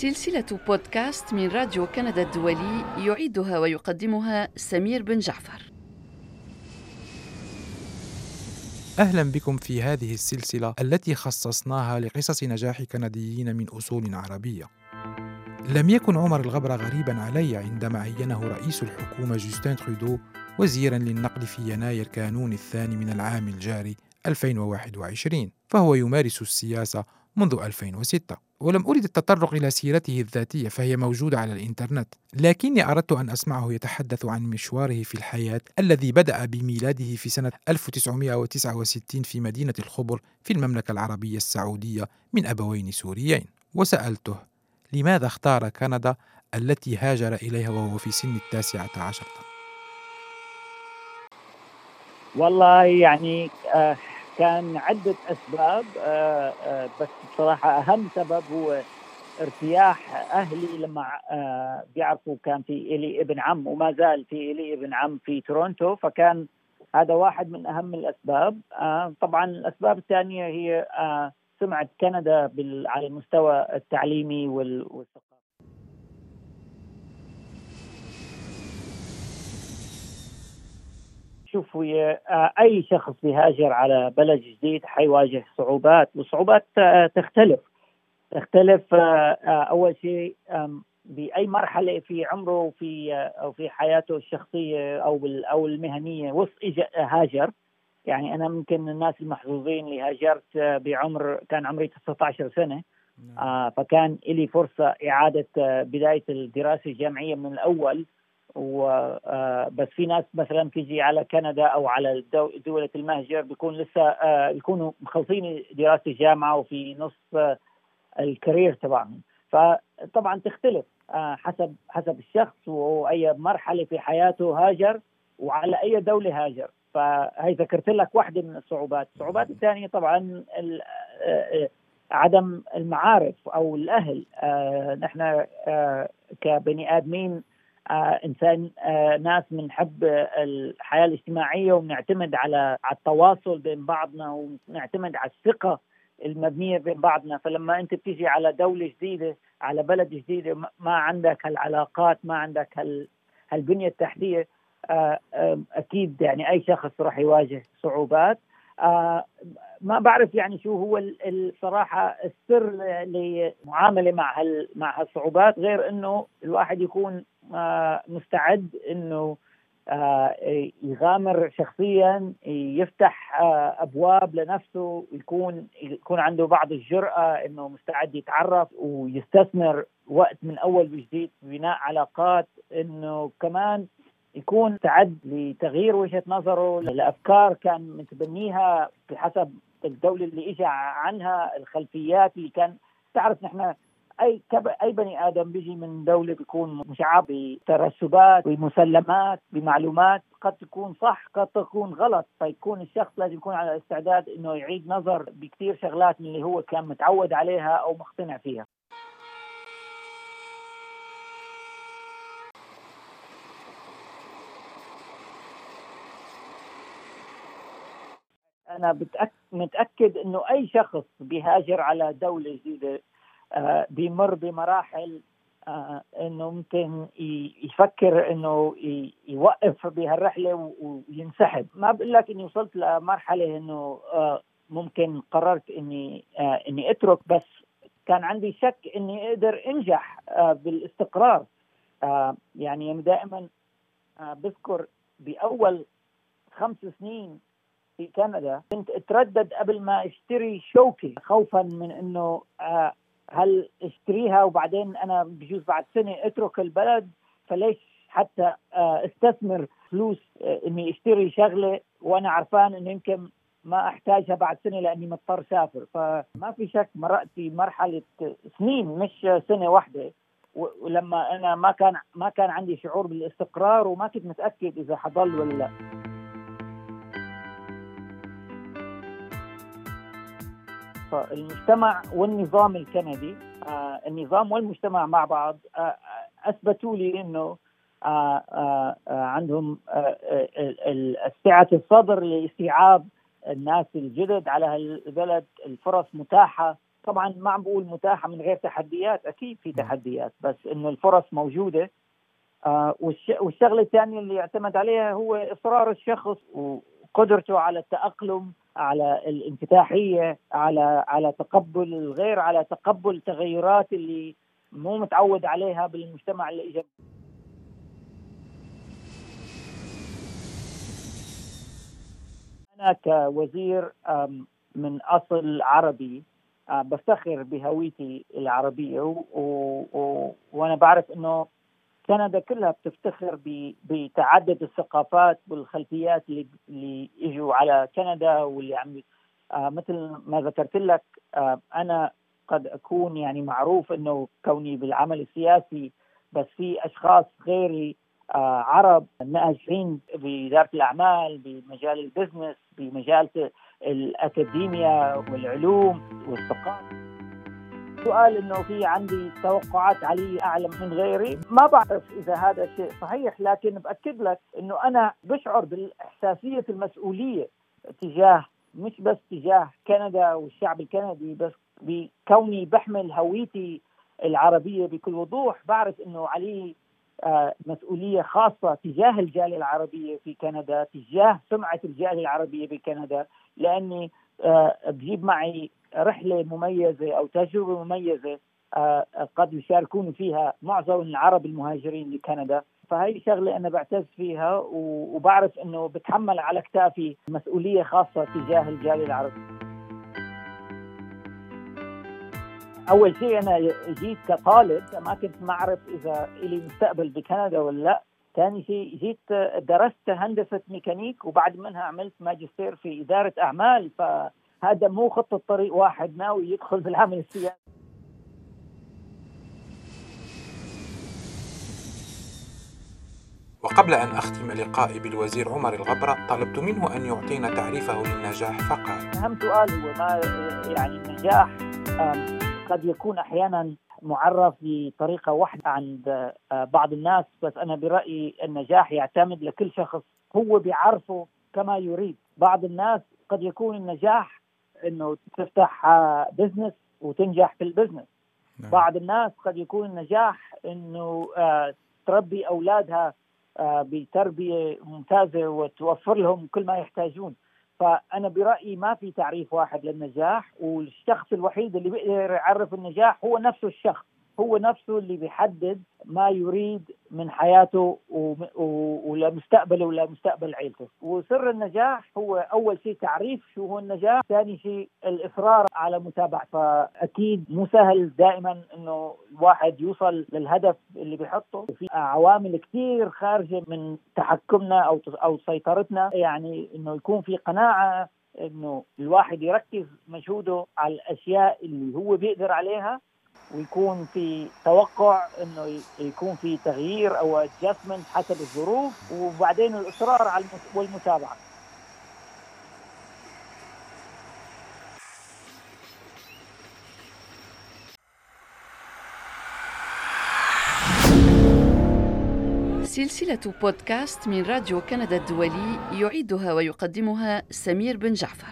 سلسلة بودكاست من راديو كندا الدولي يعيدها ويقدمها سمير بن جعفر. أهلا بكم في هذه السلسلة التي خصصناها لقصص نجاح كنديين من أصول عربية. لم يكن عمر الغبر غريبا علي عندما عينه رئيس الحكومة جوستين ترودو وزيرا للنقل في يناير كانون الثاني من العام الجاري 2021 فهو يمارس السياسة منذ 2006 ولم أرد التطرق إلى سيرته الذاتية فهي موجودة على الإنترنت. لكني أردت أن أسمعه يتحدث عن مشواره في الحياة الذي بدأ بميلاده في سنة 1969 في مدينة الخبر في المملكة العربية السعودية من أبوين سوريين. وسألته لماذا اختار كندا التي هاجر إليها وهو في سن التاسعة عشرة؟ والله يعني آه كان عدة أسباب آه آه بس بصراحة أهم سبب هو ارتياح أهلي لما آه بيعرفوا كان في إلي ابن عم وما زال في إلي ابن عم في تورونتو فكان هذا واحد من أهم الأسباب. طبعا الأسباب الثانية هي سمعة كندا على المستوى التعليمي والثقافي. شوف أي شخص بيهاجر على بلد جديد حيواجه صعوبات والصعوبات تختلف. تختلف أول شيء بأي مرحلة في عمره في أو في حياته الشخصية أو أو المهنية. اجى هاجر. يعني أنا ممكن من الناس المحظوظين اللي هاجرت بعمر كان عمري 19 سنة. آه فكان لي فرصة إعادة بداية الدراسة الجامعية من الأول. وبس في ناس مثلا تيجي على كندا أو على دولة المهجر بيكون لسه يكونوا مخلصين دراسة الجامعة وفي نص الكارير تبعهم. فطبعا تختلف حسب حسب الشخص وأي مرحلة في حياته هاجر وعلى أي دولة هاجر. فهي ذكرت لك واحدة من الصعوبات. الصعوبات الثانية طبعا عدم المعارف أو الأهل. نحن كبني آدمين آه إنسان آه ناس بنحب الحياة الاجتماعية وبنعتمد على على التواصل بين بعضنا ونعتمد على الثقة المبنية بين بعضنا. فلما أنت بتيجي على دولة جديدة على بلد جديدة ما عندك هالعلاقات ما عندك هال هالبنية التحتية آه أكيد يعني أي شخص راح يواجه صعوبات. ما بعرف يعني شو هو الصراحة السر للمعامله مع مع هالصعوبات غير إنه الواحد يكون مستعد إنه يغامر شخصيا يفتح أبواب لنفسه يكون يكون عنده بعض الجرأة إنه مستعد يتعرف ويستثمر وقت من أول وجديد بناء علاقات إنه كمان يكون مستعد لتغيير وجهة نظره لأفكار كان متبنيها بحسب الدولة اللي اجى عنها الخلفيات اللي كان تعرف نحن أي أي بني آدم بيجي من دولة بيكون مشعب بترسبات بمسلمات بمعلومات. قد تكون صح قد تكون غلط. فيكون الشخص لازم يكون على استعداد إنه يعيد نظر بكثير شغلات من اللي هو كان متعود عليها أو مقتنع فيها. أنا متأكد إنه أي شخص بيهاجر على دولة جديدة بيمر بمراحل آه إنه ممكن يفكر إنه يوقف بهالرحلة وينسحب. ما بقول لك إني وصلت لمرحلة إنه آه ممكن قررت إني إني أترك بس كان عندي شك إني أقدر أنجح بالاستقرار. يعني دائما بذكر بأول خمس سنين في كندا كنت أتردد قبل ما أشتري شوكة خوفا من إنه آه هل اشتريها وبعدين أنا بجوز بعد سنة اترك البلد؟ فليش حتى آه استثمر فلوس آه إني اشتري شغلة وأنا عرفان إنه يمكن ما أحتاجها بعد سنة لأني مضطر سافر. فما في شك مرقت في مرحلة سنين مش سنة واحدة. ولما أنا ما كان ما كان عندي شعور بالاستقرار وما كنت متأكد إذا حضل ولا لا. فالمجتمع والنظام الكندي آه النظام والمجتمع مع بعض آه أثبتوا لي إنه آه آه عندهم سعه الصدر لاستيعاب الناس الجدد على هالبلد الفرص متاحة. طبعا ما عم بقول متاحة من غير تحديات أكيد في تحديات بس إنه الفرص موجودة. آه والشغلة الثانية اللي يعتمد عليها هو إصرار الشخص وقدرته على التأقلم على الانفتاحية على على تقبل الغير على تقبل التغيرات اللي مو متعود عليها بالمجتمع اللي اجى أنا كوزير من أصل عربي بفتخر بهويتي العربية و... و... وأنا بعرف إنه كندا كلها بتفتخر بتعدد الثقافات والخلفيات اللي اللي إجوا على كندا واللي عم آه مثل ما ذكرت لك آه أنا قد أكون يعني معروف إنه كوني بالعمل السياسي بس في أشخاص غيري آه عرب ناجحين بإدارة الأعمال بمجال البزنس بمجال الاكاديميا والعلوم والثقافة. سؤال إنه في عندي توقعات علي اعلى من غيري. ما بعرف إذا هذا شيء صحيح لكن بأكد لك إنه أنا بشعر بالإحساسية المسؤولية تجاه مش بس تجاه كندا والشعب الكندي بس بكوني بحمل هويتي العربية بكل وضوح. بعرف إنه علي آه، مسؤولية خاصة تجاه الجالية العربية في كندا تجاه سمعة الجالية العربية بكندا لأني آه، بجيب معي رحلة مميزة أو تجربة مميزة آه، قد يشاركون فيها معظم العرب المهاجرين لكندا. فهي شغلة أنا بعتز فيها وبعرف إنه بتحمل على كتافي مسؤولية خاصة تجاه الجالية العربية. أول شيء أنا جيت كطالب ما كنت ما اعرف إذا لي مستقبل بكندا ولا لأ. ثاني شيء جيت درست هندسة ميكانيك وبعد منها عملت ماجستير في إدارة أعمال فهذا مو خطه طريق واحد ناوي يدخل بالعمل السياسي. وقبل أن أختم لقائي بالوزير عمر الغبرة طلبت منه أن يعطينا تعريفه للنجاح فقال أهم سؤال هو ما يعني النجاح قد يكون أحيانا معرف بطريقة واحدة عند بعض الناس بس أنا برأيي النجاح يعتمد لكل شخص هو بيعرفه كما يريد. بعض الناس قد يكون النجاح إنه تفتح business آه، وتنجح في ال business نعم. بعض الناس قد يكون النجاح إنه آه، تربي أولادها بتربية ممتازة وتوفر لهم كل ما يحتاجون. فأنا برأيي ما في تعريف واحد للنجاح والشخص الوحيد اللي بيقدر يعرف النجاح هو نفسه الشخص. هو نفسه اللي بيحدد ما يريد من حياته ولمستقبله ولمستقبل عيلته. وسر النجاح هو أول شيء تعريف شو هو النجاح ثاني شيء الإصرار على متابعة. فأكيد مو سهل دائما أنه الواحد يوصل للهدف اللي بيحطه. في عوامل كثير خارجة من تحكمنا أو أو سيطرتنا. يعني أنه يكون في قناعة إنه الواحد يركز مجهوده على الأشياء اللي هو بيقدر عليها. ويكون في توقع إنه يكون في تغيير أو ادجستمنت حسب الظروف وبعدين الإصرار على والمتابعة. سلسلة بودكاست من راديو كندا الدولي يعيدها ويقدمها سمير بن جعفر.